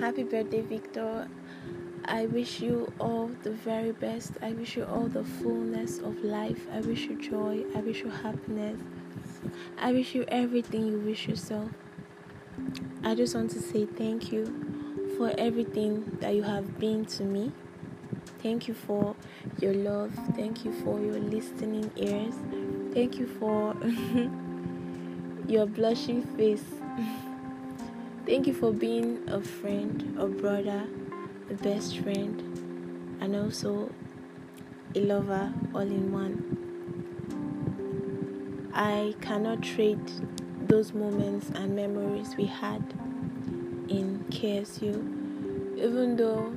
Happy birthday, Victor. I wish you all the very best. I wish you all the fullness of life. I wish you joy. I wish you happiness. I wish you everything you wish yourself. I just want to say thank you for everything that you have been to me. Thank you for your love. Thank you for your listening ears. Thank you for your blushing face. Thank you for being a friend, a brother, a best friend, and also a lover all in one. I cannot trade those moments and memories we had in KSU, even though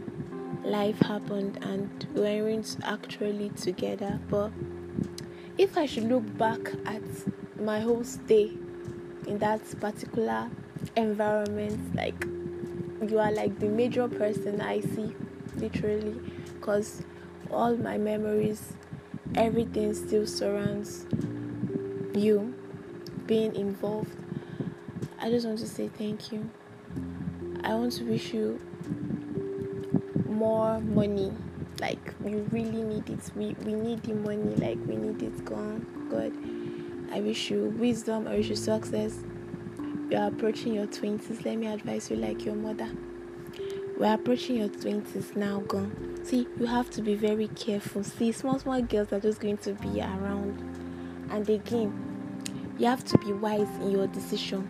life happened and we weren't actually together. But if I should look back at my whole stay in that particular environment, like you are like the major person I see, literally, because all my memories, everything still surrounds you being involved. I just want to say thank you. I want to wish you more money. Like you really need it. We we need the money. Like we need it gone. God. I wish you wisdom. I wish you success. You are approaching your twenties. Let me advise you like your mother. We're approaching your twenties now, gone. See, you have to be very careful. See, small small girls are just going to be around. And again, you have to be wise in your decision.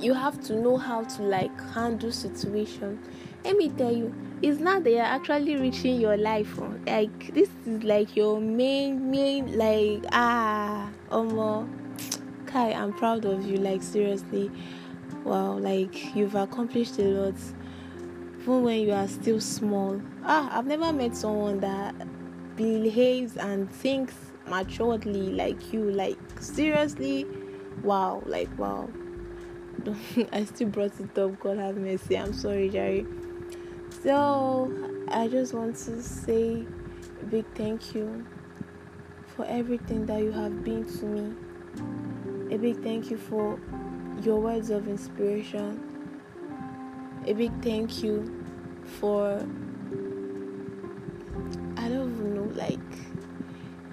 You have to know how to like handle situation. Let me tell you, it's not that you're actually reaching your life. Oh. Like this is like your main main like ah um Kai, I'm proud of you. Like seriously, wow, like you've accomplished a lot. Even when you are still small. Ah, I've never met someone that behaves and thinks maturely like you. Like seriously, wow, like wow. I still brought it up. God have mercy. I'm sorry, Jerry. So I just want to say a big thank you for everything that you have been to me. A big thank you for your words of inspiration. A big thank you for I don't even know, like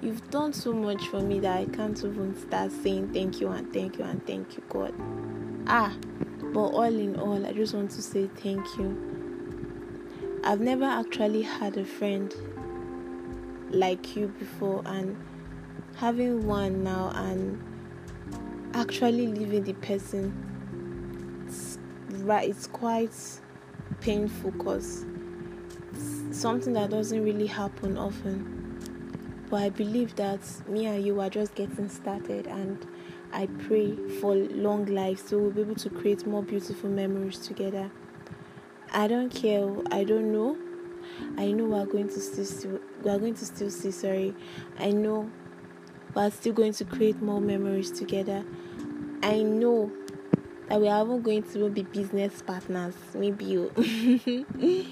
you've done so much for me that I can't even start saying thank you and thank you and thank you, God. Ah, but all in all, I just want to say thank you. I've never actually had a friend like you before, and having one now and actually leaving the person, it's, right, it's quite painful because something that doesn't really happen often. But I believe that me and you are just getting started, and I pray for long life so we'll be able to create more beautiful memories together. I don't care. I don't know. I know we are going to still we are going to still see. Sorry, I know we are still going to create more memories together. I know that we are even going to be business partners. Maybe you.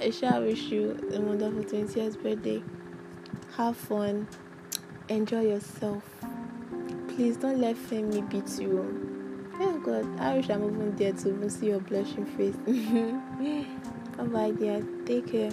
I shall wish you a wonderful 20th birthday. Have fun. Enjoy yourself. Please don't let Femi beat you. Oh God, I wish I'm even there to even see your blushing face. bye bye, dear. Take care.